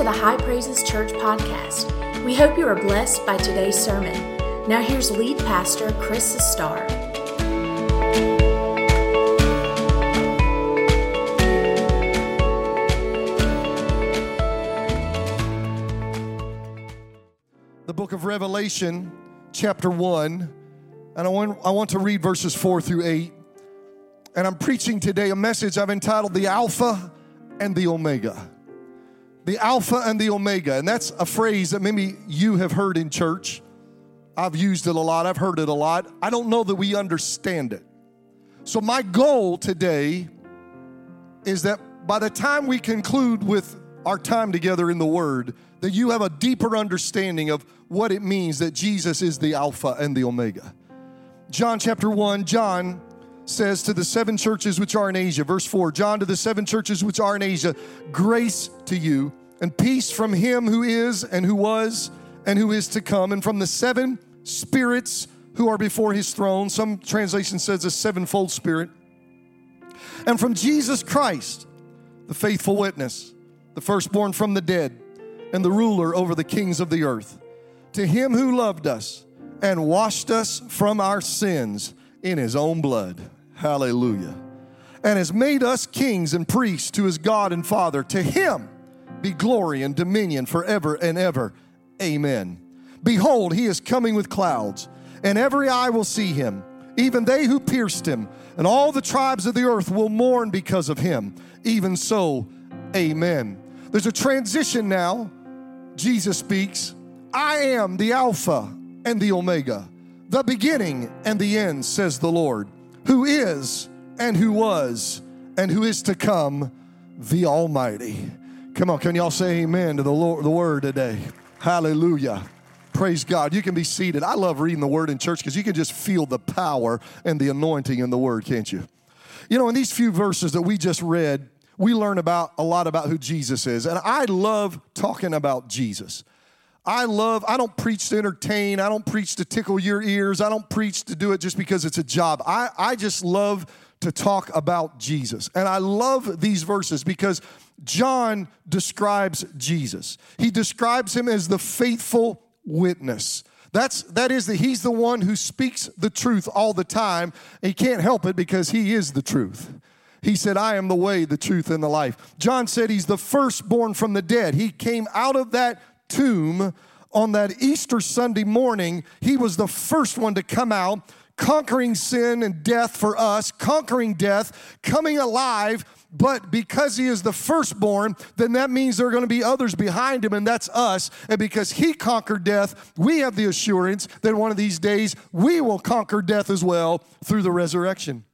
to the High Praises Church podcast. We hope you are blessed by today's sermon. Now, here's lead pastor Chris Sustar. The book of Revelation, chapter 1, and I want, I want to read verses 4 through 8. And I'm preaching today a message I've entitled The Alpha and the Omega. The Alpha and the Omega. And that's a phrase that maybe you have heard in church. I've used it a lot, I've heard it a lot. I don't know that we understand it. So, my goal today is that by the time we conclude with our time together in the Word, that you have a deeper understanding of what it means that Jesus is the Alpha and the Omega. John chapter 1, John says to the seven churches which are in Asia, verse 4 John to the seven churches which are in Asia, grace to you and peace from him who is and who was and who is to come, and from the seven spirits who are before his throne. Some translation says a sevenfold spirit. And from Jesus Christ, the faithful witness, the firstborn from the dead, and the ruler over the kings of the earth. To him who loved us and washed us from our sins in his own blood. Hallelujah. And has made us kings and priests to his God and Father. To him be glory and dominion forever and ever. Amen. Behold, he is coming with clouds, and every eye will see him, even they who pierced him, and all the tribes of the earth will mourn because of him. Even so, amen. There's a transition now. Jesus speaks, I am the Alpha and the Omega, the beginning and the end, says the Lord, who is and who was and who is to come, the Almighty. Come on, can y'all say amen to the Lord, the word today? Hallelujah. Praise God. You can be seated. I love reading the word in church because you can just feel the power and the anointing in the word, can't you? You know, in these few verses that we just read, we learn about a lot about who Jesus is. And I love talking about Jesus. I love, I don't preach to entertain. I don't preach to tickle your ears. I don't preach to do it just because it's a job. I, I just love to talk about Jesus. And I love these verses because John describes Jesus. He describes him as the faithful witness. That's that is that he's the one who speaks the truth all the time. He can't help it because he is the truth. He said, I am the way, the truth, and the life. John said he's the firstborn from the dead. He came out of that tomb on that Easter Sunday morning. He was the first one to come out, conquering sin and death for us, conquering death, coming alive. But because he is the firstborn, then that means there are going to be others behind him, and that's us. And because he conquered death, we have the assurance that one of these days we will conquer death as well through the resurrection.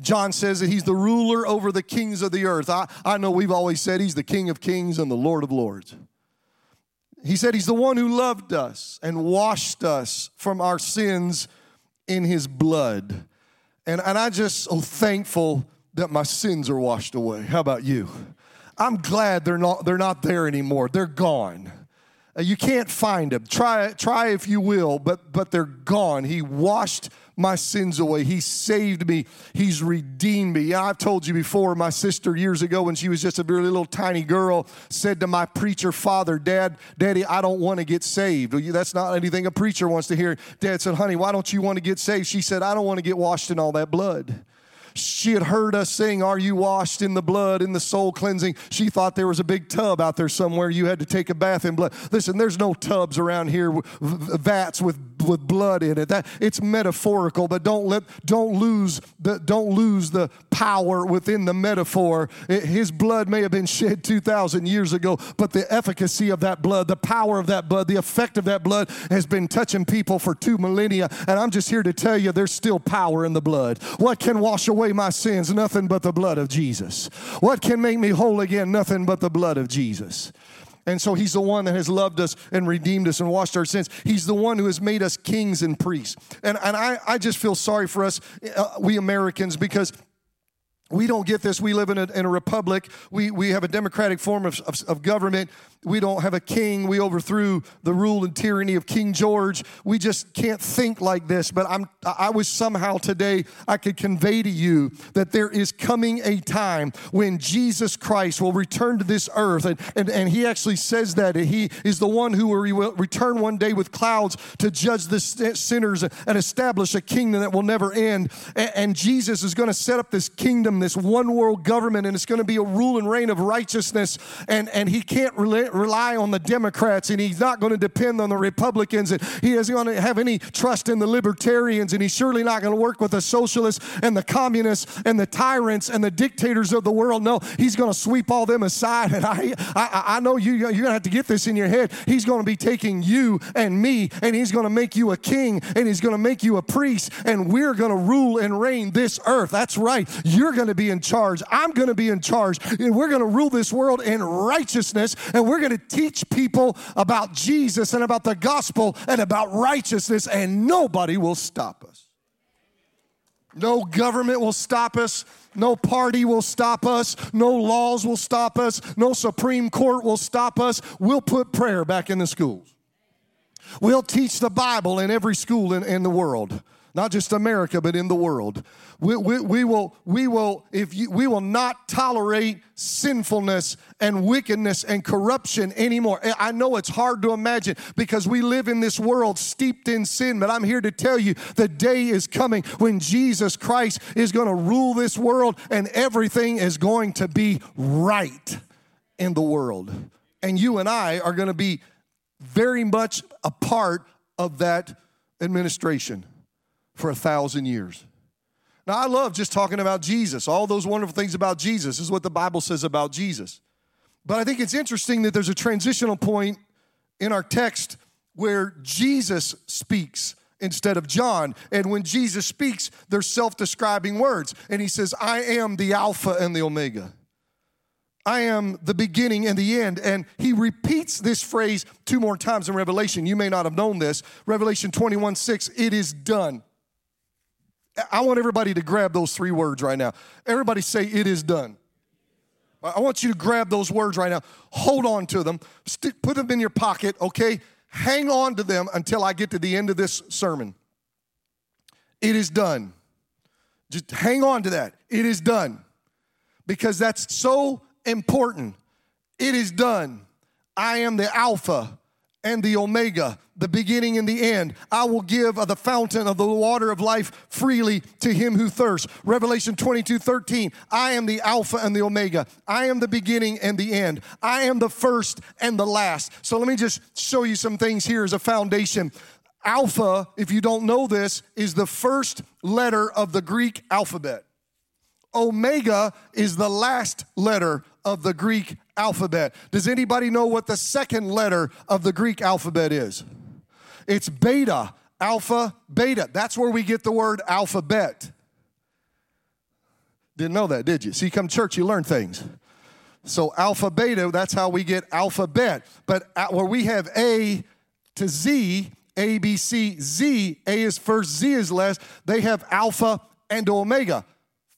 John says that he's the ruler over the kings of the earth. I, I know we've always said he's the king of kings and the lord of lords. He said he's the one who loved us and washed us from our sins in his blood. And, and I just so thankful that my sins are washed away. How about you? I'm glad they're not, they're not there anymore. They're gone. You can't find them. Try, try if you will, but, but they're gone. He washed my sins away. He saved me. He's redeemed me. I've told you before, my sister years ago when she was just a really little tiny girl said to my preacher father, Dad, Daddy, I don't want to get saved. That's not anything a preacher wants to hear. Dad said, Honey, why don't you want to get saved? She said, I don't want to get washed in all that blood. She had heard us sing, Are you washed in the blood, in the soul cleansing? She thought there was a big tub out there somewhere you had to take a bath in blood. Listen, there's no tubs around here, vats with, with blood in it. That, it's metaphorical, but don't, let, don't, lose the, don't lose the power within the metaphor. It, his blood may have been shed 2,000 years ago, but the efficacy of that blood, the power of that blood, the effect of that blood has been touching people for two millennia. And I'm just here to tell you there's still power in the blood. What can wash away away my sins? Nothing but the blood of Jesus. What can make me whole again? Nothing but the blood of Jesus. And so he's the one that has loved us and redeemed us and washed our sins. He's the one who has made us kings and priests. And, and I, I just feel sorry for us, uh, we Americans, because we don't get this. We live in a, in a republic. We, we have a democratic form of, of, of, government. We don't have a king. We overthrew the rule and tyranny of King George. We just can't think like this. But I'm, I was somehow today, I could convey to you that there is coming a time when Jesus Christ will return to this earth. And, and, and he actually says that he is the one who will return one day with clouds to judge the sinners and establish a kingdom that will never end. And, and Jesus is going to set up this kingdom this one world government, and it's going to be a rule and reign of righteousness. And, and he can't rely on the Democrats, and he's not going to depend on the Republicans, and he isn't going to have any trust in the libertarians, and he's surely not going to work with the socialists and the communists and the tyrants and the dictators of the world. No, he's going to sweep all them aside. And I, I, I know you, you're going to have to get this in your head. He's going to be taking you and me, and he's going to make you a king, and he's going to make you a priest, and we're going to rule and reign this earth. That's right. You're going to be in charge. I'm going to be in charge. And we're going to rule this world in righteousness. And we're going to teach people about Jesus and about the gospel and about righteousness. And nobody will stop us. No government will stop us. No party will stop us. No laws will stop us. No Supreme Court will stop us. We'll put prayer back in the schools. We'll teach the Bible in every school in, in the world not just America, but in the world. We, we, we, will, we, will, if you, we will not tolerate sinfulness and wickedness and corruption anymore. I know it's hard to imagine because we live in this world steeped in sin, but I'm here to tell you the day is coming when Jesus Christ is going to rule this world and everything is going to be right in the world. And you and I are going to be very much a part of that administration for a thousand years. Now, I love just talking about Jesus. All those wonderful things about Jesus is what the Bible says about Jesus. But I think it's interesting that there's a transitional point in our text where Jesus speaks instead of John. And when Jesus speaks, they're self describing words. And he says, I am the Alpha and the Omega. I am the beginning and the end. And he repeats this phrase two more times in Revelation. You may not have known this. Revelation 21 6, it is done. I want everybody to grab those three words right now. Everybody say, It is done. I want you to grab those words right now. Hold on to them. Put them in your pocket, okay? Hang on to them until I get to the end of this sermon. It is done. Just hang on to that. It is done. Because that's so important. It is done. I am the Alpha and the Omega, the beginning and the end. I will give of the fountain of the water of life freely to him who thirsts. Revelation 22 13. I am the Alpha and the Omega. I am the beginning and the end. I am the first and the last. So let me just show you some things here as a foundation. Alpha, if you don't know this, is the first letter of the Greek alphabet. Omega is the last letter of the Greek alphabet. Does anybody know what the second letter of the Greek alphabet is? It's beta, alpha, beta. That's where we get the word alphabet. Didn't know that, did you? See, come church, you learn things. So alpha, beta, that's how we get alphabet. But where we have A to Z, A, B, C, Z, A is first, Z is last, they have alpha and omega.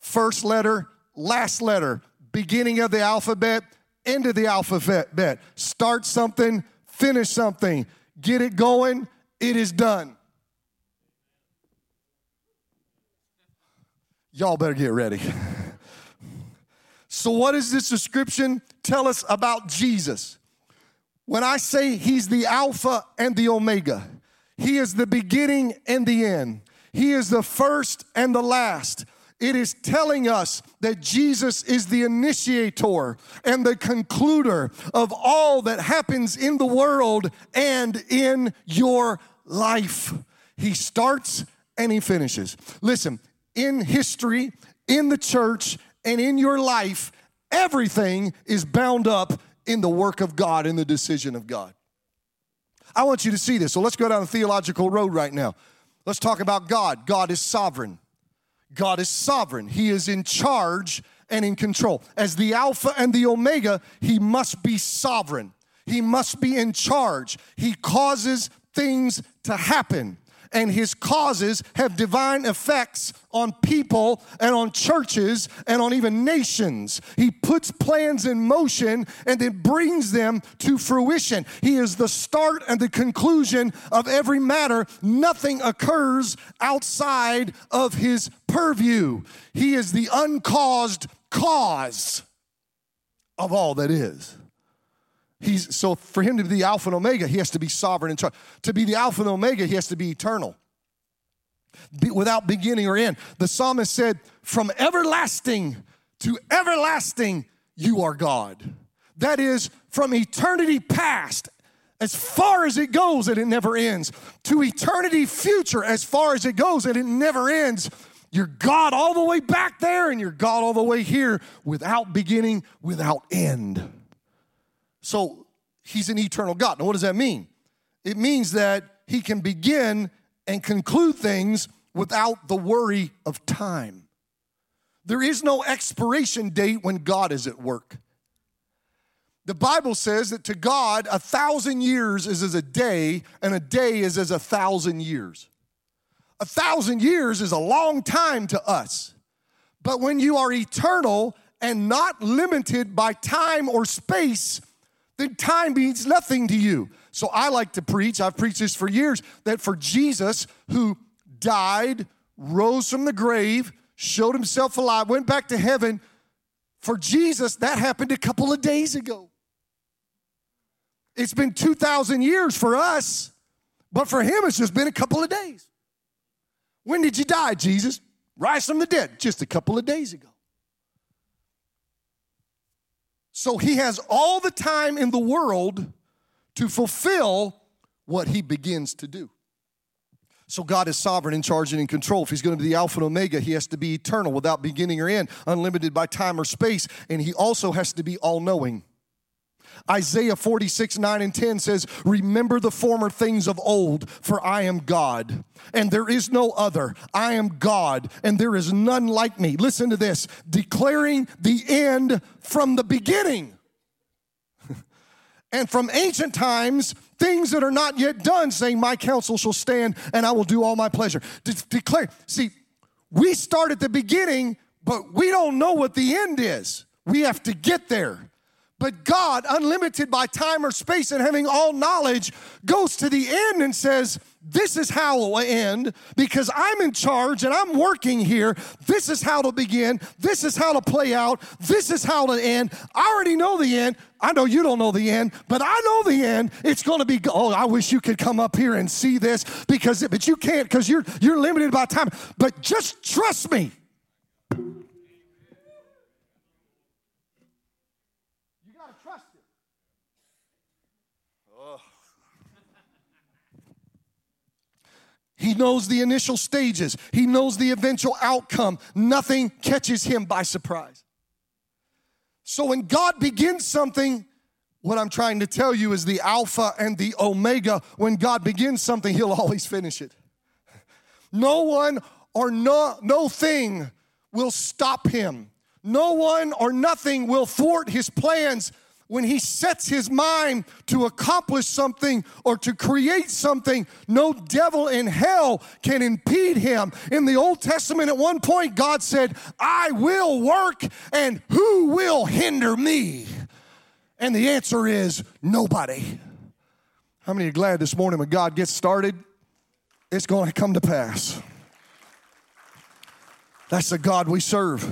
First letter, last letter, beginning of the alphabet, end of the alphabet. Start something, finish something, get it going, it is done. Y'all better get ready. So, what does this description tell us about Jesus? When I say he's the Alpha and the Omega, he is the beginning and the end, he is the first and the last. It is telling us that Jesus is the initiator and the concluder of all that happens in the world and in your life. He starts and he finishes. Listen, in history, in the church, and in your life, everything is bound up in the work of God, in the decision of God. I want you to see this. So let's go down the theological road right now. Let's talk about God. God is sovereign. God is sovereign, He is in charge and in control. As the Alpha and the Omega, He must be sovereign, He must be in charge. He causes things to happen. And his causes have divine effects on people and on churches and on even nations. He puts plans in motion and then brings them to fruition. He is the start and the conclusion of every matter. Nothing occurs outside of his purview. He is the uncaused cause of all that is. He's so for him to be the Alpha and Omega, he has to be sovereign and charge. To be the Alpha and Omega, he has to be eternal. Be, without beginning or end. The psalmist said, From everlasting to everlasting, you are God. That is, from eternity past, as far as it goes and it never ends, to eternity future, as far as it goes and it never ends. You're God all the way back there, and you're God all the way here without beginning, without end. So he's an eternal God. Now, what does that mean? It means that he can begin and conclude things without the worry of time. There is no expiration date when God is at work. The Bible says that to God, a thousand years is as a day, and a day is as a thousand years. A thousand years is a long time to us. But when you are eternal and not limited by time or space, then time means nothing to you. So I like to preach, I've preached this for years, that for Jesus, who died, rose from the grave, showed himself alive, went back to heaven, for Jesus, that happened a couple of days ago. It's been 2,000 years for us, but for him, it's just been a couple of days. When did you die, Jesus? Rise from the dead, just a couple of days ago. So he has all the time in the world to fulfill what he begins to do. So God is sovereign, in charge, and in control. If He's going to be the Alpha and Omega, He has to be eternal, without beginning or end, unlimited by time or space, and He also has to be all knowing. Isaiah 46, 9 and 10 says, Remember the former things of old, for I am God, and there is no other. I am God, and there is none like me. Listen to this declaring the end from the beginning. and from ancient times, things that are not yet done, saying, My counsel shall stand, and I will do all my pleasure. De- declare. See, we start at the beginning, but we don't know what the end is. We have to get there. But God, unlimited by time or space and having all knowledge, goes to the end and says, This is how it will end because I'm in charge and I'm working here. This is how to begin. This is how to play out. This is how to end. I already know the end. I know you don't know the end, but I know the end. It's going to be. Oh, I wish you could come up here and see this because, but you can't because you're you're limited by time. But just trust me. He knows the initial stages, He knows the eventual outcome. Nothing catches Him by surprise. So when God begins something, what I'm trying to tell you is the Alpha and the Omega. When God begins something, He'll always finish it. No one or no, no thing will stop Him. No one or nothing will thwart His plans when he sets his mind to accomplish something or to create something, no devil in hell can impede him. In the Old Testament, at one point, God said, I will work, and who will hinder me? And the answer is nobody. How many are glad this morning when God gets started, it's going to come to pass? That's the God we serve.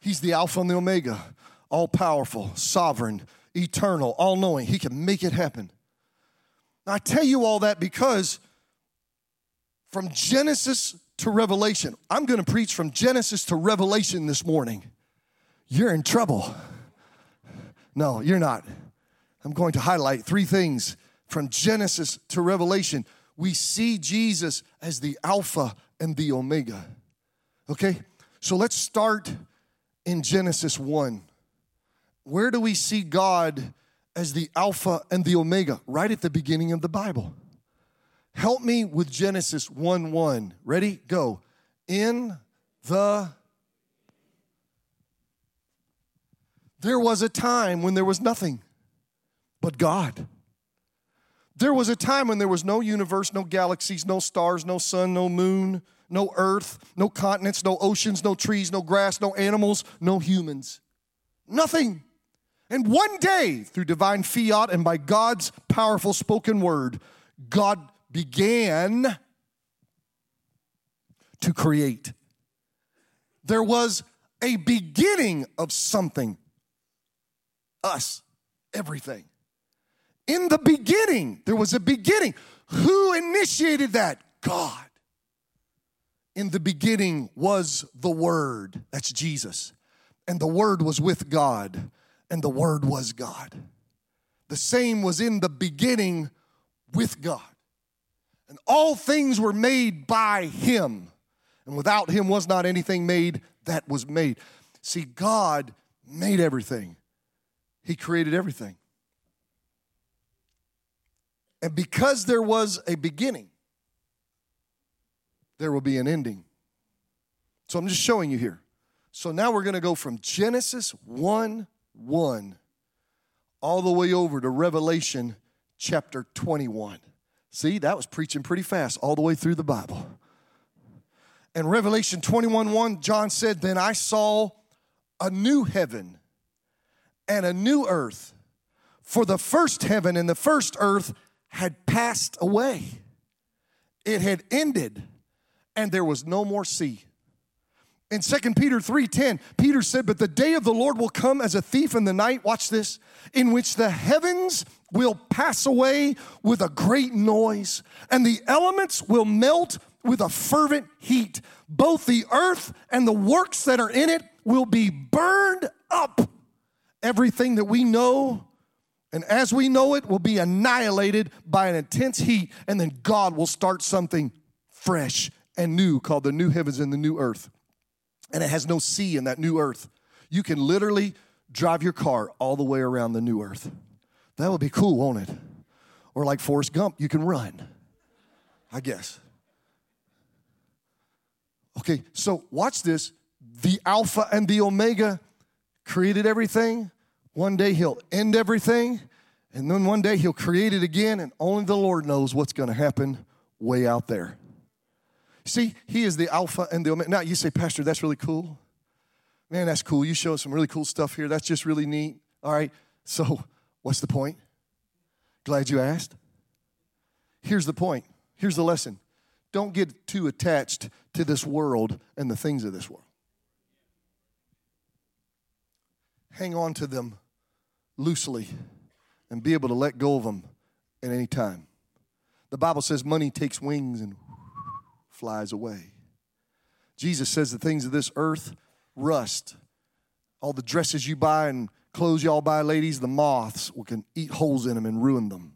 He's the Alpha and the Omega all powerful, sovereign, eternal, all knowing. He can make it happen. Now, I tell you all that because from Genesis to Revelation, I'm going to preach from Genesis to Revelation this morning. You're in trouble. No, you're not. I'm going to highlight three things from Genesis to Revelation. We see Jesus as the Alpha and the Omega. Okay? So let's start in Genesis 1 where do we see God as the Alpha and the Omega? Right at the beginning of the Bible. Help me with Genesis 1 1. Ready? Go. In the There was a time when there was nothing but God. There was a time when there was no universe, no galaxies, no stars, no sun, no moon, no earth, no continents, no oceans, no trees, no grass, no animals, no humans. Nothing. And one day, through divine fiat and by God's powerful spoken word, God began to create. There was a beginning of something. Us, everything. In the beginning, there was a beginning. Who initiated that? God. In the beginning was the Word. That's Jesus. And the Word was with God, and the Word was God. The same was in the beginning with God. And all things were made by Him. And without Him was not anything made that was made. See, God made everything, He created everything. And because there was a beginning, there will be an ending. So I'm just showing you here. So now we're going to go from Genesis 1 1 all the way over to Revelation chapter 21. See, that was preaching pretty fast all the way through the Bible. And Revelation 21 1, John said, Then I saw a new heaven and a new earth. For the first heaven and the first earth had passed away, it had ended, and there was no more sea. In 2 Peter 3:10, Peter said, "But the day of the Lord will come as a thief in the night, watch this, in which the heavens will pass away with a great noise, and the elements will melt with a fervent heat. Both the earth and the works that are in it will be burned up. Everything that we know and as we know it will be annihilated by an intense heat, and then God will start something fresh and new called the new heavens and the new earth. And it has no sea in that new earth. You can literally drive your car all the way around the new earth. That would be cool, won't it? Or like Forrest Gump, you can run, I guess. Okay, so watch this. The Alpha and the Omega created everything. One day he'll end everything, and then one day he'll create it again, and only the Lord knows what's going to happen way out there. See, he is the Alpha and the Omega. Now you say, Pastor, that's really cool. Man, that's cool. You show some really cool stuff here. That's just really neat. All right, so what's the point? Glad you asked. Here's the point. Here's the lesson. Don't get too attached to this world and the things of this world. Hang on to them loosely and be able to let go of them at any time. The Bible says money takes wings and flies away. Jesus says the things of this earth rust. All the dresses you buy and clothes y'all buy, ladies, the moths can eat holes in them and ruin them.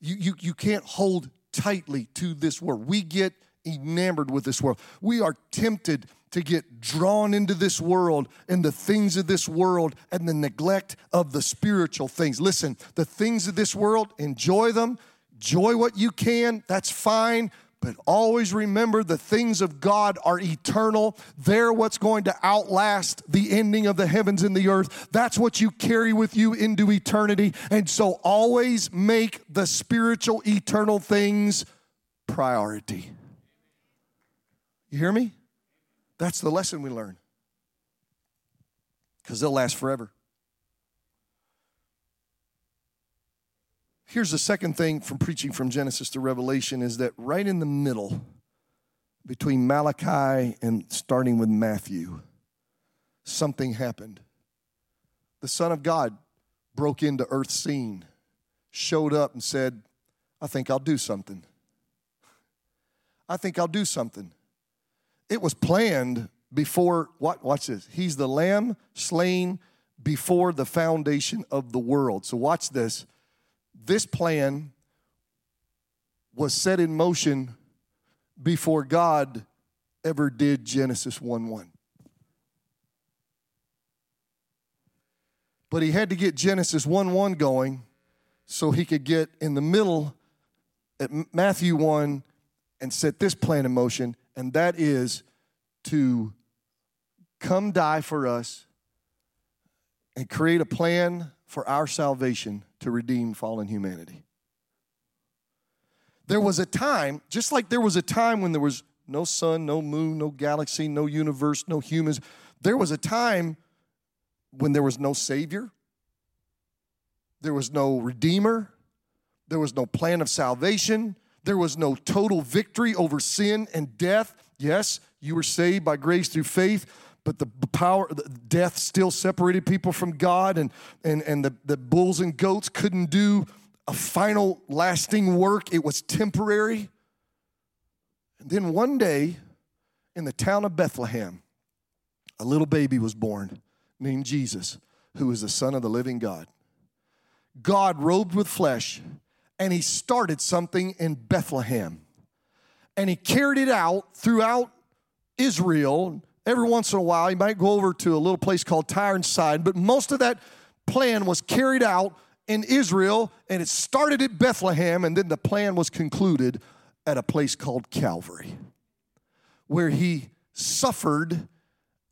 You, you, you can't hold tightly to this world. We get enamored with this world. We are tempted to get drawn into this world and the things of this world and the neglect of the spiritual things. Listen, the things of this world, enjoy them, enjoy what you can, that's fine. But always remember the things of God are eternal. They're what's going to outlast the ending of the heavens and the earth. That's what you carry with you into eternity. And so always make the spiritual, eternal things priority. You hear me? That's the lesson we learn. Because they'll last forever. Here's the second thing from preaching from Genesis to Revelation is that right in the middle, between Malachi and starting with Matthew, something happened. The Son of God broke into earth's scene, showed up, and said, I think I'll do something. I think I'll do something. It was planned before, what, watch this. He's the lamb slain before the foundation of the world. So watch this. This plan was set in motion before God ever did Genesis 1 1. But he had to get Genesis 1 1 going so he could get in the middle at Matthew 1 and set this plan in motion and that is to come die for us and create a plan for our salvation to redeem fallen humanity. There was a time, just like there was a time when there was no sun, no moon, no galaxy, no universe, no humans. There was a time when there was no Savior, there was no Redeemer, there was no plan of salvation, there was no total victory over sin and death. Yes, you were saved by grace through faith, but the power, death still separated people from God, and, and, and the, the bulls and goats couldn't do a final lasting work. It was temporary. And then one day in the town of Bethlehem, a little baby was born named Jesus, who is the Son of the living God. God robed with flesh, and he started something in Bethlehem. And he carried it out throughout Israel. Every once in a while, he might go over to a little place called Tyre and Sidon, but most of that plan was carried out in Israel, and it started at Bethlehem, and then the plan was concluded at a place called Calvary, where he suffered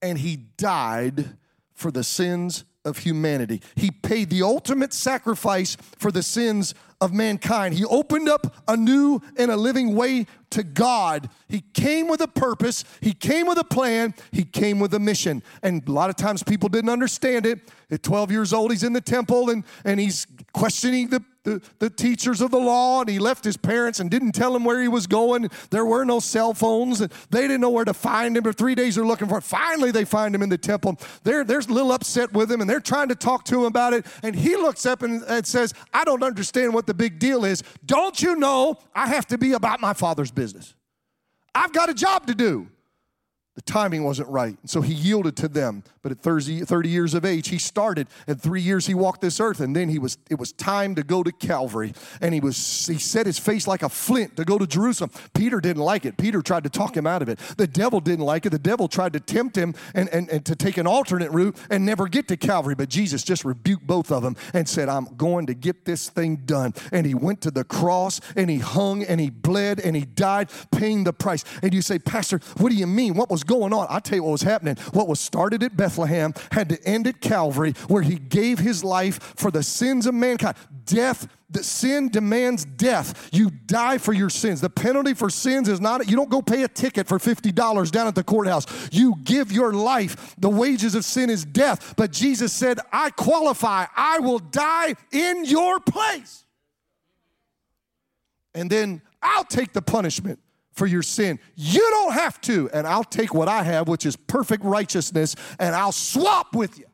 and he died for the sins of humanity. He paid the ultimate sacrifice for the sins of mankind. He opened up a new and a living way to God. He came with a purpose, He came with a plan, He came with a mission. And a lot of times people didn't understand it. At 12 years old, he's in the temple and, and he's questioning the, the, the teachers of the law, and he left his parents and didn't tell them where he was going. There were no cell phones, and they didn't know where to find him. For three days, they're looking for him. Finally, they find him in the temple. They're, they're a little upset with him, and they're trying to talk to him about it. And he looks up and, and says, I don't understand what the big deal is. Don't you know I have to be about my father's business? I've got a job to do the timing wasn't right. And so he yielded to them. But at 30, 30, years of age, he started. At three years, he walked this earth. And then he was, it was time to go to Calvary. And he was, he set his face like a flint to go to Jerusalem. Peter didn't like it. Peter tried to talk him out of it. The devil didn't like it. The devil tried to tempt him and, and, and to take an alternate route and never get to Calvary. But Jesus just rebuked both of them and said, I'm going to get this thing done. And he went to the cross and he hung and he bled and he died, paying the price. And you say, Pastor, what do you mean? What was going on. I'll tell you what was happening. What was started at Bethlehem had to end at Calvary, where he gave his life for the sins of mankind. Death that sin demands death. You die for your sins. The penalty for sins is not, you don't go pay a ticket for $50 down at the courthouse. You give your life. The wages of sin is death. But Jesus said, I qualify. I will die in your place. And then I'll take the punishment for your sin. You don't have to. And I'll take what I have, which is perfect righteousness, and I'll swap with you.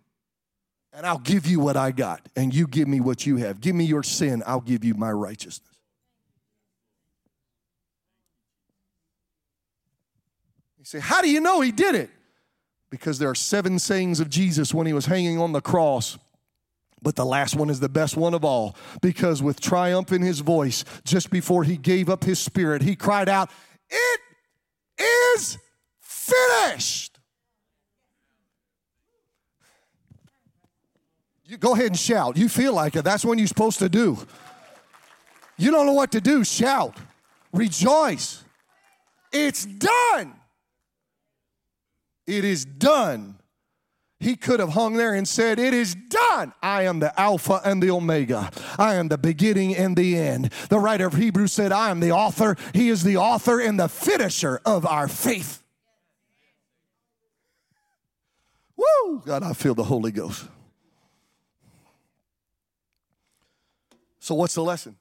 And I'll give you what I got. And you give me what you have. Give me your sin, I'll give you my righteousness. You say, How do you know he did it? Because there are seven sayings of Jesus when he was hanging on the cross. But the last one is the best one of all because with triumph in his voice, just before he gave up his spirit, he cried out, it is finished. You go ahead and shout. You feel like it. That's what you're supposed to do. You don't know what to do. Shout. Rejoice. It's done. It is done. He could have hung there and said, It is done. I am the Alpha and the Omega. I am the beginning and the end. The writer of Hebrews said, I am the author. He is the author and the finisher of our faith. Woo! God, I feel the Holy Ghost. So, what's the lesson?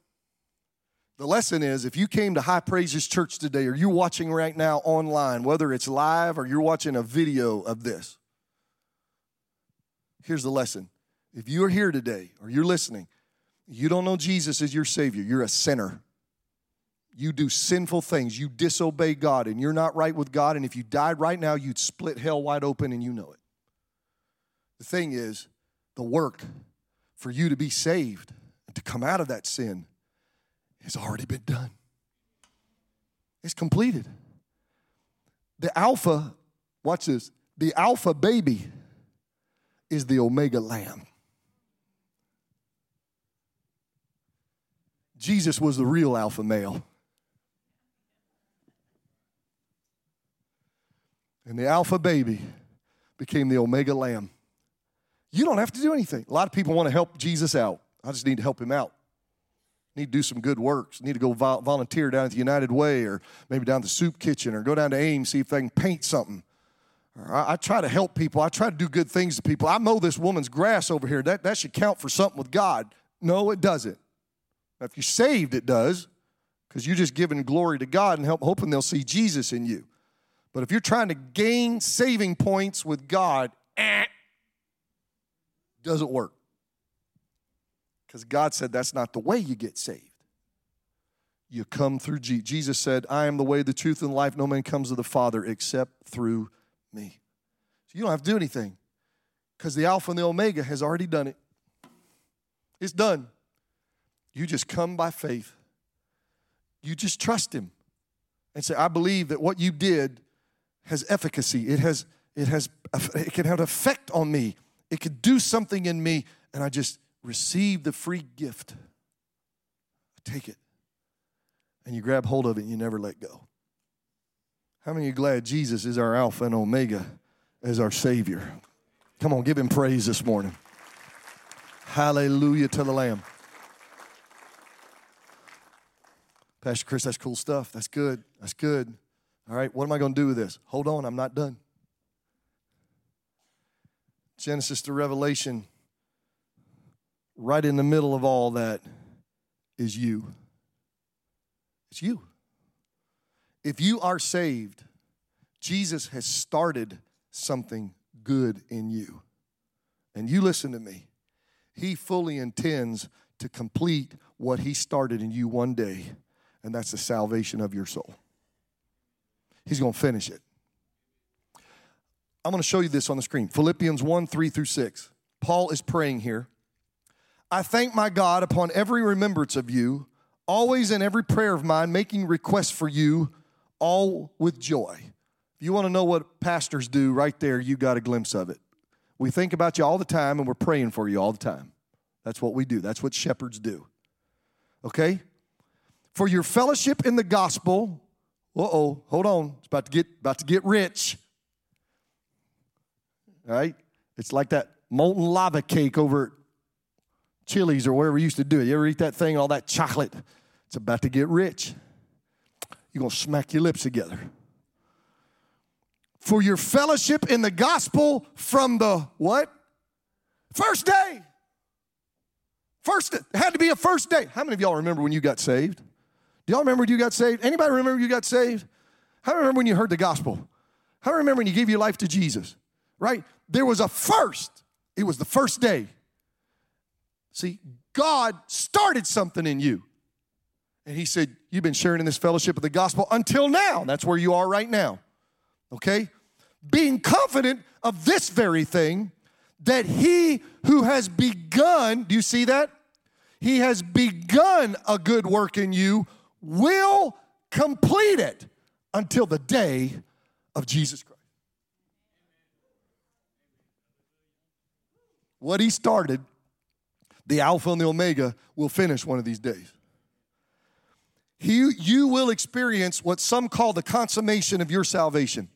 The lesson is if you came to High Praises Church today, or you're watching right now online, whether it's live or you're watching a video of this, Here's the lesson. If you're here today or you're listening, you don't know Jesus as your Savior, you're a sinner. You do sinful things, you disobey God, and you're not right with God. And if you died right now, you'd split hell wide open and you know it. The thing is, the work for you to be saved and to come out of that sin has already been done. It's completed. The Alpha, watch this, the Alpha baby is the Omega Lamb. Jesus was the real Alpha male. And the Alpha baby became the Omega Lamb. You don't have to do anything. A lot of people want to help Jesus out. I just need to help him out. Need to do some good works. Need to go volunteer down at the United Way or maybe down the soup kitchen or go down to AIM, see if they can paint something. I, try to help people. I try to do good things to people. I mow this woman's grass over here. That, that should count for something with God. No, it doesn't. Now, if you're saved, it does because you're just giving glory to God and help, hoping they'll see Jesus in you. But if you're trying to gain saving points with God, eh, doesn't work. Because God said that's not the way you get saved. You come through Jesus. Jesus said, I am the way, the truth, and the life. No man comes to the Father except through me. So you don't have to do anything because the Alpha and the Omega has already done it. It's done. You just come by faith. You just trust Him and say, I believe that what you did has efficacy. It has, it has, it can have an effect on me. It could do something in me. And I just receive the free gift. I take it. And you grab hold of it and you never let go. How many are glad Jesus is our Alpha and Omega as our Savior? Come on, give him praise this morning. Hallelujah to the Lamb. Pastor Chris, that's cool stuff. That's good. That's good. All right, what am I going to do with this? Hold on, I'm not done. Genesis to Revelation, right in the middle of all that is you. It's you. If you are saved, Jesus has started something good in you. And you listen to me. He fully intends to complete what he started in you one day, and that's the salvation of your soul. He's going to finish it. I'm going to show you this on the screen Philippians 1 3 through 6. Paul is praying here. I thank my God upon every remembrance of you, always in every prayer of mine, making requests for you, all with joy. If you want to know what pastors do, right there, you got a glimpse of it. We think about you all the time and we're praying for you all the time. That's what we do, that's what shepherds do. Okay? For your fellowship in the gospel, uh oh, hold on, it's about to get about to get rich. All right? It's like that molten lava cake over at Chili's or wherever you used to do it. You ever eat that thing, all that chocolate? It's about to get rich. You're going to smack your lips together. For your fellowship in the gospel from the what? First day. First, it had to be a first day. How many of y'all remember when you got saved? Do y'all remember when you got saved? Anybody remember you got saved? How remember when you heard the gospel? How remember when you gave your life to Jesus? right? There was a first. It was the first day. See, God started something in you. And He said, You've been sharing in this fellowship of the gospel until now. That's where you are right now. Okay? Being confident of this very thing, that He who has begun, do you see that? He has begun a good work in you, will complete it until the day of Jesus Christ. What he started, the Alpha and the Omega, will finish one of these days. He, you will experience what some call the consummation of your salvation.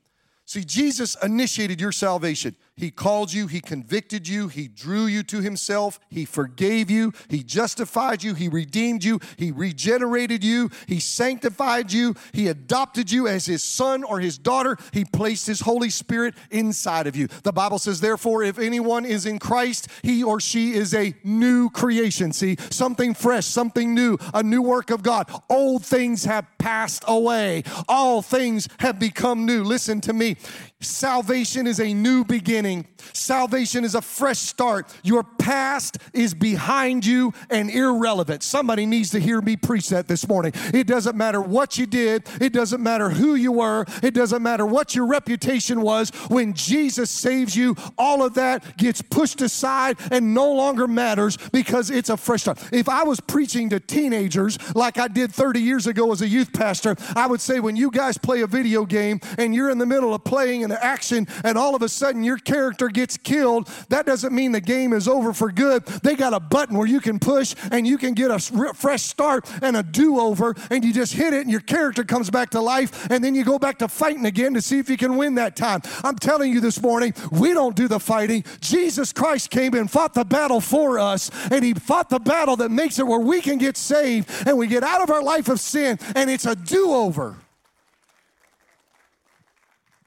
See, Jesus initiated your salvation. He called you, He convicted you, He drew you to Himself, He forgave you, He justified you, He redeemed you, He regenerated you, He sanctified you, He adopted you as His son or His daughter, He placed His Holy Spirit inside of you. The Bible says, therefore, if anyone is in Christ, he or she is a new creation. See, something fresh, something new, a new work of God. Old things have passed away, all things have become new. Listen to me. Salvation is a new beginning. Salvation is a fresh start. Your past is behind you and irrelevant. Somebody needs to hear me preach that this morning. It doesn't matter what you did, it doesn't matter who you were, it doesn't matter what your reputation was. When Jesus saves you, all of that gets pushed aside and no longer matters because it's a fresh start. If I was preaching to teenagers like I did 30 years ago as a youth pastor, I would say when you guys play a video game and you're in the middle of playing an action and all of a sudden your character gets killed, that doesn't mean the game is over for good, they got a button where you can push and you can get a fresh start and a do over, and you just hit it, and your character comes back to life, and then you go back to fighting again to see if you can win that time. I'm telling you this morning, we don't do the fighting. Jesus Christ came and fought the battle for us, and He fought the battle that makes it where we can get saved and we get out of our life of sin, and it's a do over.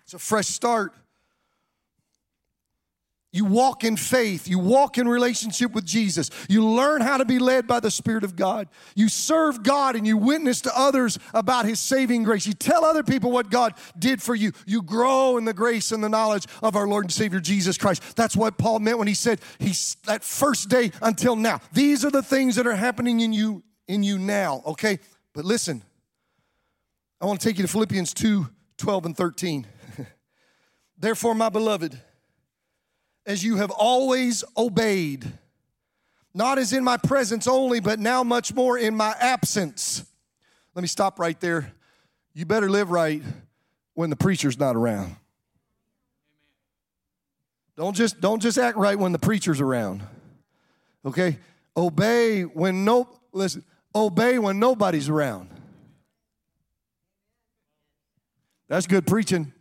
It's a fresh start. You walk in faith. You walk in relationship with Jesus. You learn how to be led by the Spirit of God. You serve God and you witness to others about His saving grace. You tell other people what God did for you. You grow in the grace and the knowledge of our Lord and Savior Jesus Christ. That's what Paul meant when he said, He's that first day until now. These are the things that are happening in you, in you now, okay? But listen, I want to take you to Philippians 2 12 and 13. Therefore, my beloved, as you have always obeyed, not as in my presence only, but now much more in my absence. Let me stop right there. You better live right when the preacher's not around. Don't just don't just act right when the preacher's around. Okay? Obey when no listen, obey when nobody's around. That's good preaching.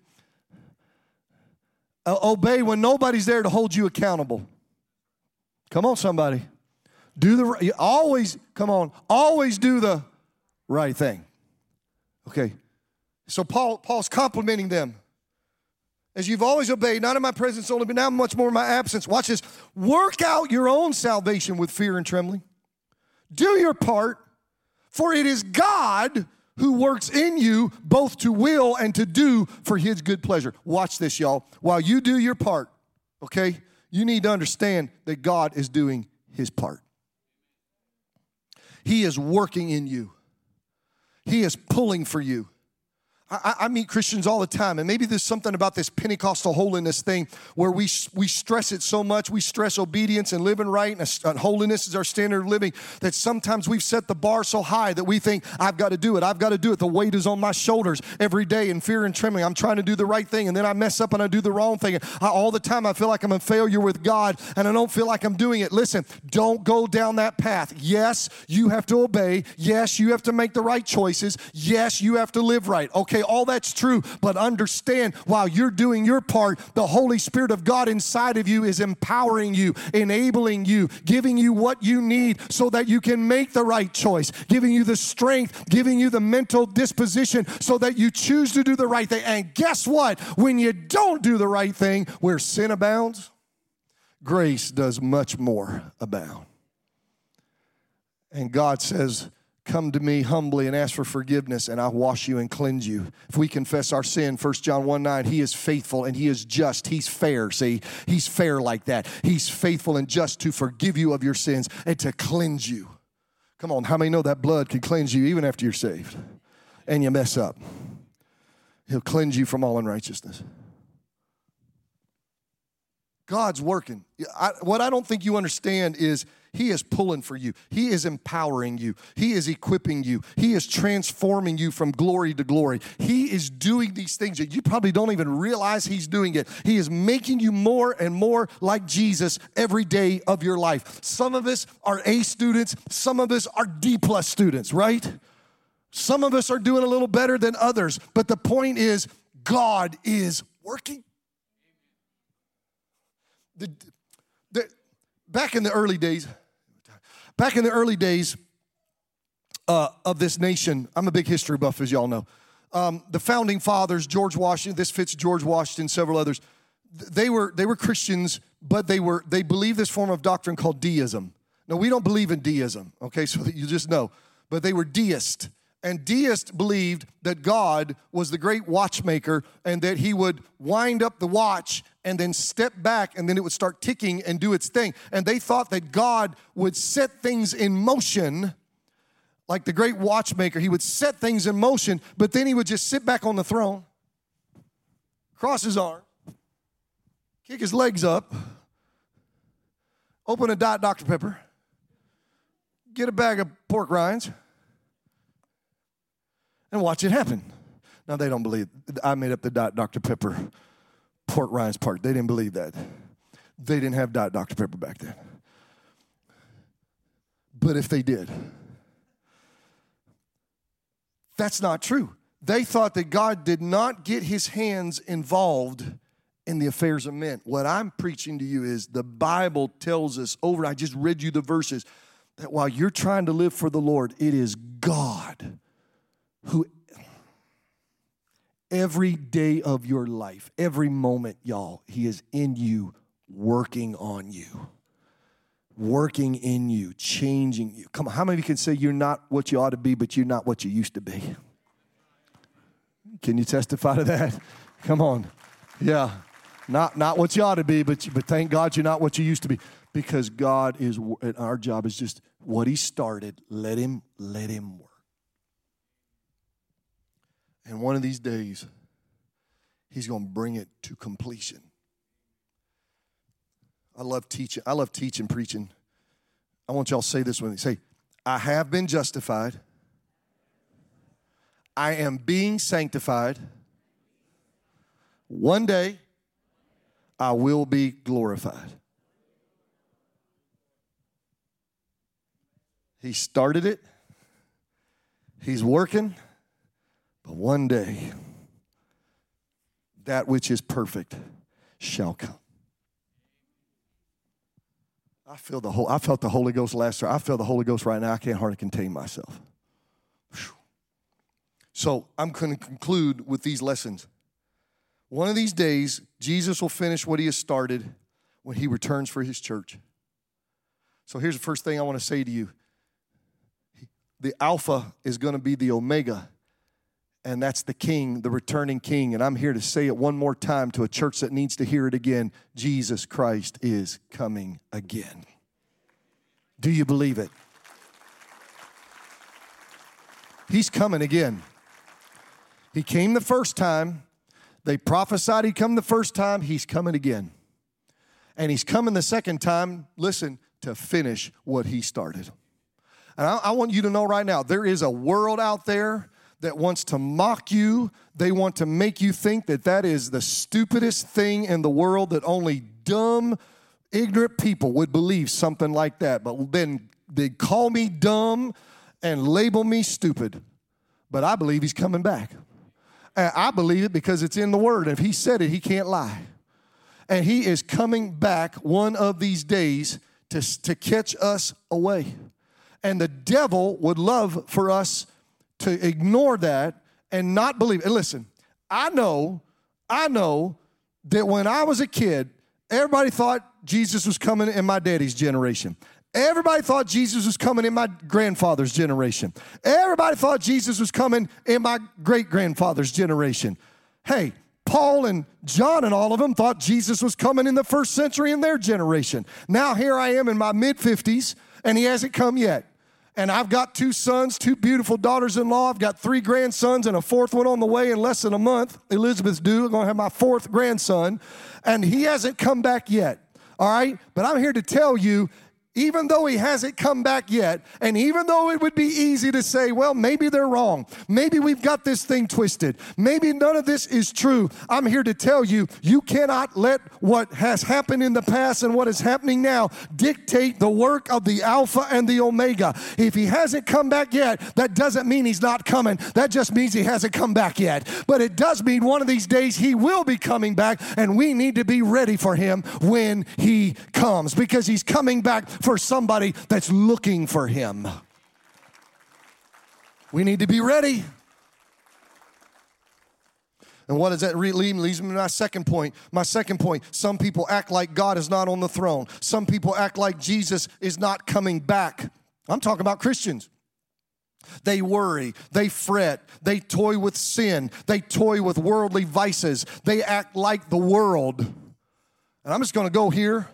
Uh, obey when nobody's there to hold you accountable. Come on, somebody. Do the always, come on, always do the right thing. Okay. So Paul, Paul's complimenting them. As you've always obeyed, not in my presence only, but now much more in my absence. Watch this. Work out your own salvation with fear and trembling. Do your part, for it is God who works in you both to will and to do for his good pleasure. Watch this, y'all. While you do your part, okay, you need to understand that God is doing his part. He is working in you, he is pulling for you. I, I, meet Christians all the time, and maybe there's something about this Pentecostal holiness thing where we, we stress it so much. We stress obedience and living right, and, and holiness is our standard of living, that sometimes we've set the bar so high that we think, I've got to do it. I've got to do it. The weight is on my shoulders every day in fear and trembling. I'm trying to do the right thing, and then I mess up and I do the wrong thing. I, all the time, I feel like I'm a failure with God, and I don't feel like I'm doing it. Listen, don't go down that path. Yes, you have to obey. Yes, you have to make the right choices. Yes, you have to live right. Okay Okay, all that's true, but understand while you're doing your part, the Holy Spirit of God inside of you is empowering you, enabling you, giving you what you need so that you can make the right choice, giving you the strength, giving you the mental disposition so that you choose to do the right thing. And guess what? When you don't do the right thing, where sin abounds, grace does much more abound. And God says, come to me humbly and ask for forgiveness and I'll wash you and cleanse you. If we confess our sin, 1 John 1 9, he is faithful and he is just. He's fair. See, he's fair like that. He's faithful and just to forgive you of your sins and to cleanse you. Come on, how many know that blood can cleanse you even after you're saved and you mess up? He'll cleanse you from all unrighteousness. God's working. I, what I don't think you understand is he is pulling for you. He is empowering you. He is equipping you. He is transforming you from glory to glory. He is doing these things that you probably don't even realize He's doing it. He is making you more and more like Jesus every day of your life. Some of us are A students, some of us are D plus students, right? Some of us are doing a little better than others, but the point is, God is working. The, back in the early days, Back in the early days uh, of this nation, I'm a big history buff, as y'all know. Um, the founding fathers, George Washington, this fits George Washington, several others. They were they were Christians, but they were they believed this form of doctrine called deism. Now we don't believe in deism, okay? So that you just know, but they were deist. And deists believed that God was the great watchmaker and that he would wind up the watch and then step back and then it would start ticking and do its thing. And they thought that God would set things in motion like the great watchmaker. He would set things in motion, but then he would just sit back on the throne, cross his arm, kick his legs up, open a Diet Dr. Pepper, get a bag of pork rinds and watch it happen. Now, they don't believe, I made up the Dr. Pepper pork rinds part. They didn't believe that. They didn't have Dr. Pepper back then. but if they did. That's not true. They thought that God did not get his hands involved in the affairs of men. What I'm preaching to you is the Bible tells us over, I just read you the verses, that while you're trying to live for the Lord, it is God who every day of your life, every moment, y'all, He is in you, working on you, working in you, changing you. Come on, how many of you can say you're not what you ought to be, but you're not what you used to be? Can you testify to that? Come on. Yeah. Not, not what you ought to be, but, but thank God you're not what you used to be. Because God is, and our job is just what He started, let Him, let Him work. And one of these days, He's going to bring it to completion. I love teaching. I love teaching, preaching. I want y'all to say this with me. say, I have been justified. I am being sanctified. One day, I will be glorified. He started it, He's working, but one day, that which is perfect shall come. I feel the whole, I felt the Holy Ghost last year. I feel the Holy Ghost right now. I can't hardly contain myself. So I'm going to conclude with these lessons. One of these days, Jesus will finish what he has started when he returns for his church. So here's the first thing I want to say to you the Alpha is going to be the Omega, and that's the King, the returning King. And I'm here to say it one more time to a church that needs to hear it again Jesus Christ is coming again. Do you believe it? He's coming again. He came the first time. They prophesied he'd come the first time, he's coming again. And he's coming the second time, listen, to finish what he started. And I, I, want you to know right now there is a world out there that wants to mock you. They want to make you think that that is the stupidest thing in the world, that only dumb, ignorant people would believe something like that. But then they call me dumb and label me stupid. But I believe he's coming back. I believe it because it's in the Word. If He said it, He can't lie. And He is coming back one of these days to, to catch us away. And the devil would love for us to ignore that and not believe. And listen, I know, I know that when I was a kid, everybody thought Jesus was coming in my daddy's generation. Everybody thought Jesus was coming in my grandfather's generation. Everybody thought Jesus was coming in my great grandfather's generation. Hey, Paul and John and all of them thought Jesus was coming in the first century in their generation. Now here I am in my mid 50s and he hasn't come yet. And I've got two sons, two beautiful daughters in law. I've got three grandsons and a fourth one on the way in less than a month. Elizabeth's due. I'm going to have my fourth grandson. And he hasn't come back yet. All right? But I'm here to tell you even though he hasn't come back yet, and even though it would be easy to say, well, maybe they're wrong, maybe we've got this thing twisted, maybe none of this is true, I'm here to tell you, you cannot let what has happened in the past and what is happening now dictate the work of the Alpha and the Omega. If he hasn't come back yet, that doesn't mean he's not coming. That just means he hasn't come back yet. But it does mean one of these days he will be coming back, and we need to be ready for him when he comes because he's coming back for somebody that's looking for Him. We need to be ready. And what does that lead me? Leads me to my second point. My second point some people act like God is not on the throne, some people act like Jesus is not coming back. I'm talking about Christians. They worry, they fret, they toy with sin, they toy with worldly vices, they act like the world. And I'm just gonna go here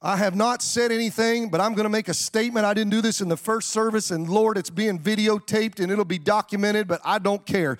I have not said anything, but I'm going to make a statement. I didn't do this in the first service, and Lord, it's being videotaped and it'll be documented, but I don't care.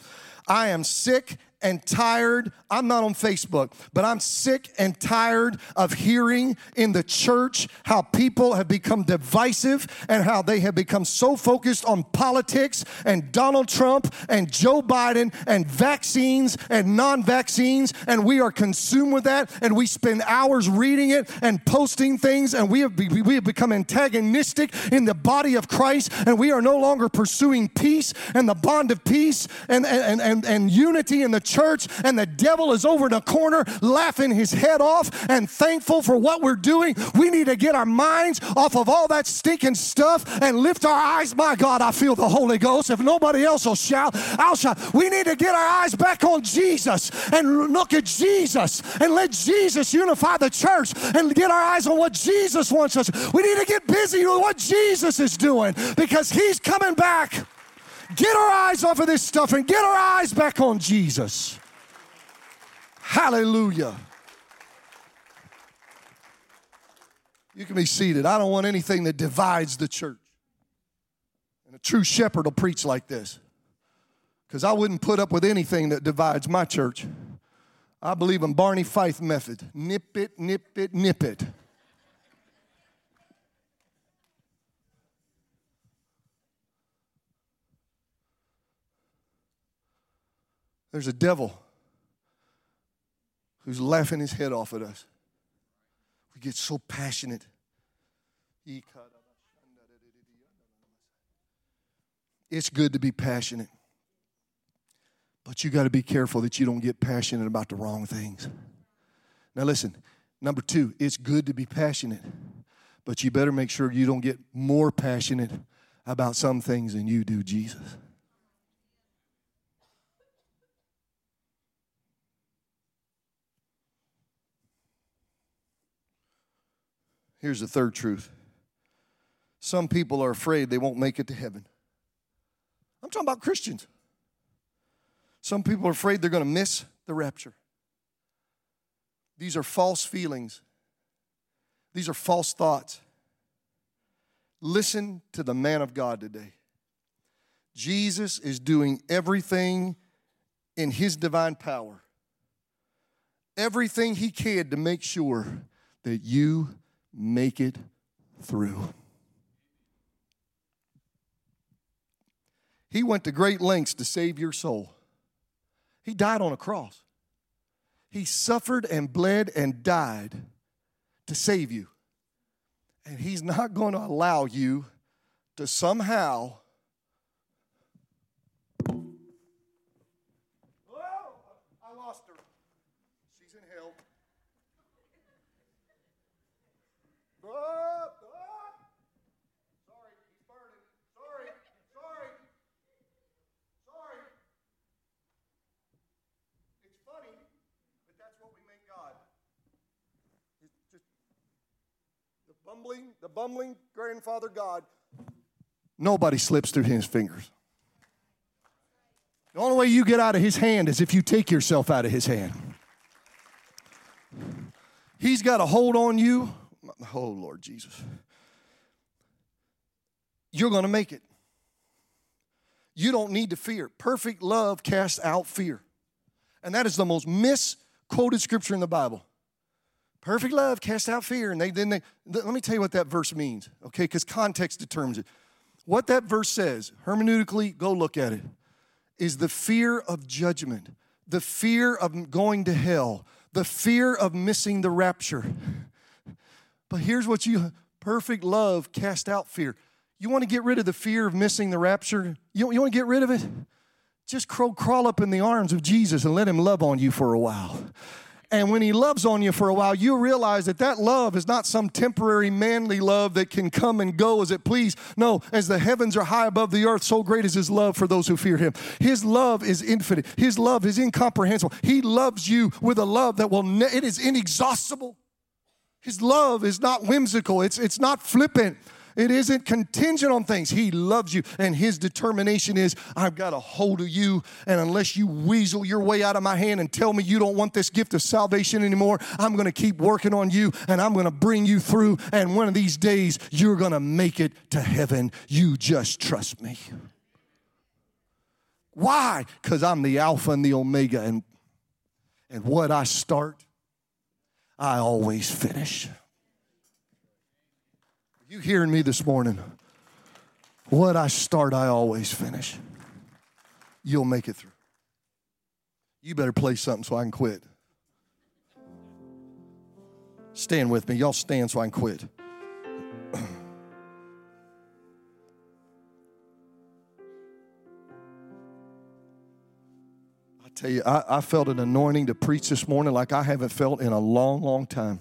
I am sick and tired. I'm not on Facebook, but I'm sick and tired of hearing in the church how people have become divisive and how they have become so focused on politics and Donald Trump and Joe Biden and vaccines and non vaccines. And we are consumed with that. And we spend hours reading it and posting things. And we have, we have become antagonistic in the body of Christ. And we are no longer pursuing peace and the bond of peace and, and, and, and unity in the church, and the devil is over in a corner laughing his head off and thankful for what we're doing. We need to get our minds off of all that stinking stuff and lift our eyes. My God, I feel the Holy Ghost. If nobody else will shout, I'll shout. We need to get our eyes back on Jesus and look at Jesus and let Jesus unify the church and get our eyes on what Jesus wants us. We need to get busy with what Jesus is doing because he's coming back. Get our eyes off of this stuff and get our eyes back on Jesus. Hallelujah. You can be seated. I don't want anything that divides the church. And a true shepherd will preach like this because I wouldn't put up with anything that divides my church. I believe in Barney Fife method nip it, nip it, nip it. There's a devil who's laughing his head off at us. We get so passionate. It's good to be passionate, but you got to be careful that you don't get passionate about the wrong things. Now, listen, number two, it's good to be passionate, but you better make sure you don't get more passionate about some things than you do Jesus. Here's the third truth some people are afraid they won't make it to heaven. I'm talking about Christians. Some people are afraid they're going to miss the rapture. These are false feelings, these are false thoughts. Listen to the man of God today. Jesus is doing everything in his divine power, everything he can to make sure that you make it through. He went to great lengths to save your soul. He died on a cross. He suffered and bled and died to save you. And He's not going to allow you to somehow bumbling, the bumbling grandfather God, nobody slips through his fingers. The only way you get out of his hand is if you take yourself out of his hand. He's got a hold on you. Oh, Lord Jesus. You're going to make it. You don't need to fear. Perfect love casts out fear. And that is the most misquoted scripture in the Bible. Perfect love casts out fear. And they then they let me tell you what that verse means, okay? Because context determines it. What that verse says, hermeneutically, go look at it, is the fear of judgment, the fear of going to hell, the fear of missing the rapture. But here's what you perfect love cast out fear. You want to get rid of the fear of missing the rapture? You, you want to get rid of it? Just crawl, crawl up in the arms of Jesus and let him love on you for a while. And when he loves on you for a while, you realize that that love is not some temporary manly love that can come and go as it please. No, as the heavens are high above the earth, so great is his love for those who fear him. His love is infinite. His love is incomprehensible. He loves you with a love that will ne- it is inexhaustible. His love is not whimsical. It's it's not flippant. It isn't contingent on things. He loves you, and His determination is I've got a hold of you, and unless you weasel your way out of my hand and tell me you don't want this gift of salvation anymore, I'm going to keep working on you, and I'm going to bring you through, and one of these days you're going to make it to heaven. You just trust me. Why? Because I'm the Alpha and the Omega, and And what I start, I always finish. You hearing me this morning? What I start, I always finish. You'll make it through. You better play something so I can quit. Stand with me. Y'all stand so I can quit. I tell you, I, I felt an anointing to preach this morning like I haven't felt in a long, long time.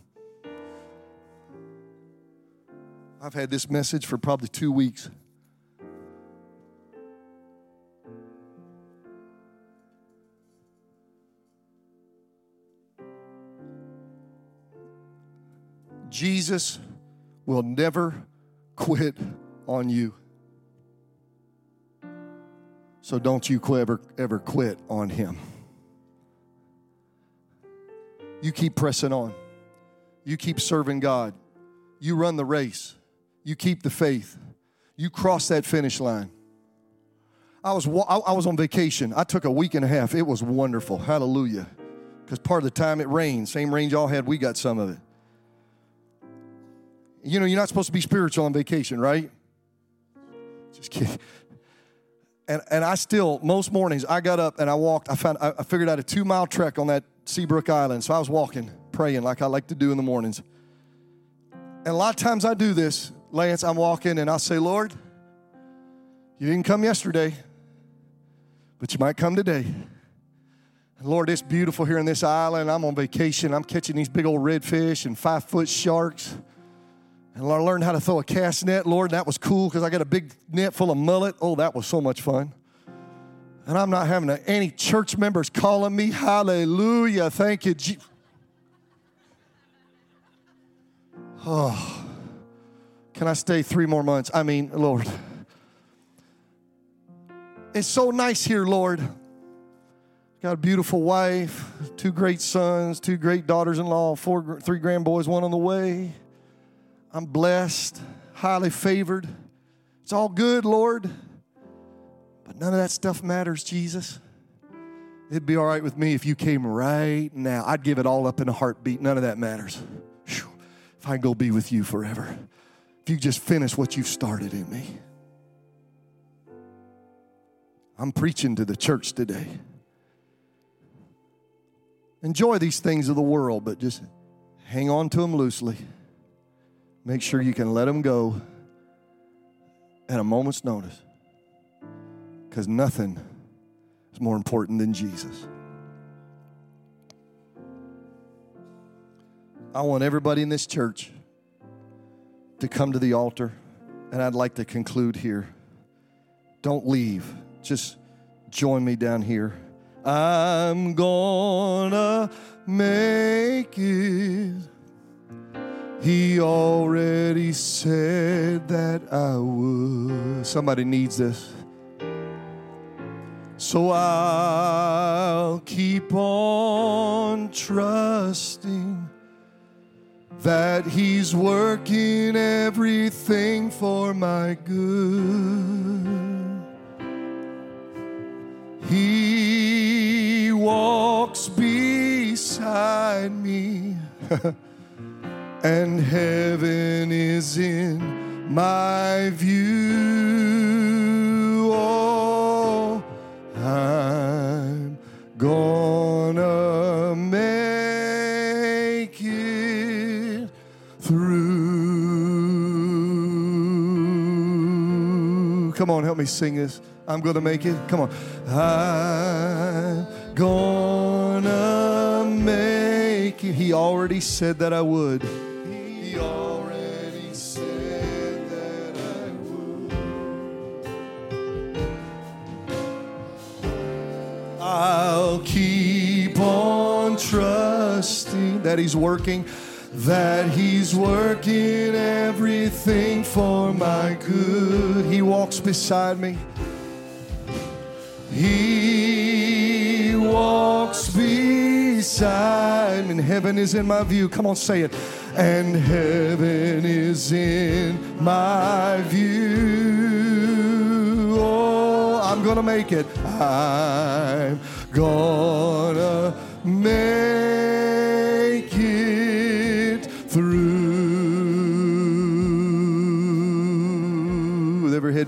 I've had this message for probably two weeks. Jesus will never quit on you. So don't you ever, ever quit on him. You keep pressing on. You keep serving God. You run the race. You keep the faith. You cross that finish line. I was, I was on vacation. I took a week and a half. It was wonderful. Hallelujah. Because part of the time it rained. Same rain y'all had, we got some of it. You know, you're not supposed to be spiritual on vacation, right? Just kidding. And, and I still, most mornings, I got up and I walked. I found, I figured out a two mile trek on that Seabrook Island. So I was walking, praying like I like to do in the mornings. And a lot of times I do this, Lance. I'm walking and I'll say, Lord, you didn't come yesterday, but you might come today. Lord, it's beautiful here in this island. I'm on vacation. I'm catching these big old redfish and five foot sharks. And I learned how to throw a cast net, Lord. That was cool because I got a big net full of mullet. Oh, that was so much fun. And I'm not having any church members calling me. Hallelujah. Thank you, Jesus. Oh, can I stay three more months? I mean, Lord. It's so nice here, Lord. Got a beautiful wife, two great sons, two great daughters in law, four, three grandboys, one on the way. I'm blessed, highly favored. It's all good, Lord. But none of that stuff matters, Jesus. It'd be all right with me if you came right now. I'd give it all up in a heartbeat. None of that matters. If I can go be with you forever. If you just finish what you've started in me. I'm preaching to the church today. Enjoy these things of the world, but just hang on to them loosely. Make sure you can let them go at a moment's notice because nothing is more important than Jesus. I want everybody in this church to come to the altar, and I'd like to conclude here. Don't leave, just join me down here. I'm gonna make it. He already said that I would. Somebody needs this. So I'll keep on trusting that He's working everything for my good. He walks beside me. and heaven is in my view. Oh, I'm gonna help me sing this. I'm gonna make it. Come on. I'm gonna make it. He already said that I would. I'll keep on trusting that He's working, that He's working everything for my good. He walks beside me. He walks beside me, and heaven is in my view. Come on, say it. And heaven is in my view. Oh, I'm gonna make it. I'm gonna make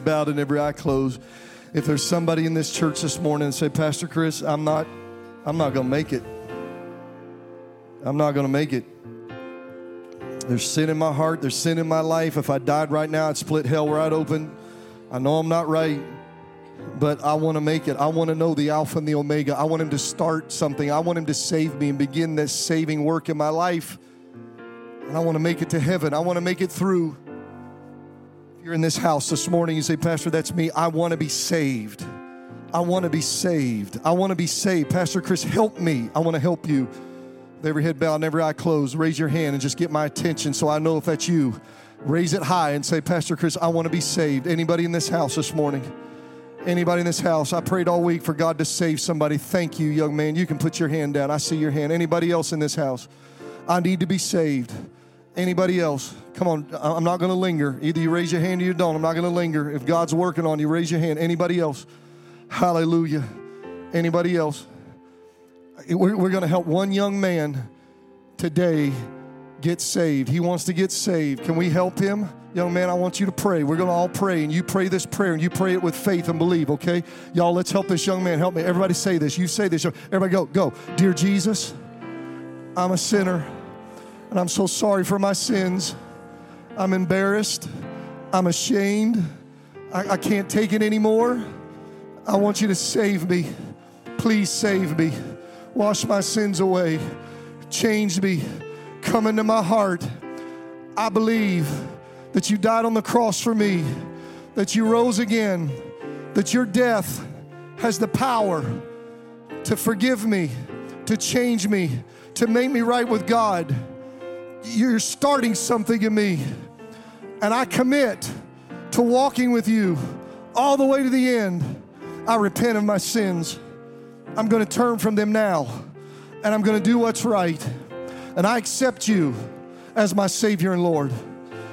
bowed and every eye closed. If there's somebody in this church this morning and say, Pastor Chris, I'm not, I'm not gonna make it. I'm not gonna make it. There's sin in my heart, there's sin in my life. If I died right now, I'd split hell right open. I know I'm not right, but I want to make it. I want to know the Alpha and the Omega. I want Him to start something. I want Him to save me and begin this saving work in my life. And I want to make it to heaven. I want to make it through. You're in this house this morning, you say, Pastor, that's me. I want to be saved. I want to be saved. I want to be saved. Pastor Chris, help me. I want to help you. With every head bowed and every eye closed, raise your hand and just get my attention so I know if that's you. Raise it high and say, Pastor Chris, I want to be saved. Anybody in this house this morning? Anybody in this house? I prayed all week for God to save somebody. Thank you, young man. You can put your hand down. I see your hand. Anybody else in this house? I need to be saved. Anybody else? Come on, I'm not going to linger. Either you raise your hand or you don't. I'm not going to linger. If God's working on you, raise your hand. Anybody else? Hallelujah. Anybody else? We're, we're going to help one young man today get saved. He wants to get saved. Can we help him? Young man, I want you to pray. We're going to all pray, and you pray this prayer, and you pray it with faith and believe, okay? Y'all, let's help this young man. Help me. Everybody say this. You say this. Everybody go, go. Dear Jesus, I'm a sinner, and I'm so sorry for my sins. I'm embarrassed. I'm ashamed. I, I can't take it anymore. I want you to save me. Please save me. Wash my sins away. Change me come into my heart. I believe that you died on the cross for me, that you rose again, that your death has the power to forgive me, to change me, to make me right with God. You're starting something in me, and I commit to walking with you all the way to the end. I repent of my sins. I'm going to turn from them now, and I'm going to do what's right and I accept you as my Savior and Lord.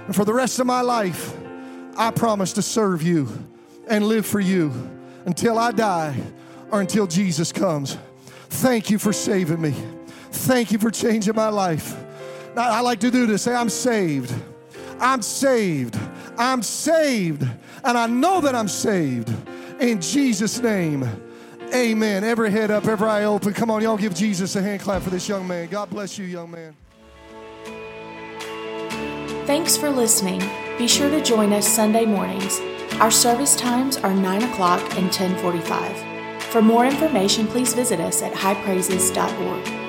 And for the rest of my life, I promise to serve you and live for you until I die or until Jesus comes. Thank you for saving me. Thank you for changing my life. Now, I like to do this say, I'm saved. I'm saved. I'm saved. And I know that I'm saved. In Jesus' name. Amen. Every head up, every eye open. Come on, y'all give Jesus a hand clap for this young man. God bless you, young man. Thanks for listening. Be sure to join us Sunday mornings. Our service times are 9 o'clock and 1045. For more information, please visit us at highpraises.org.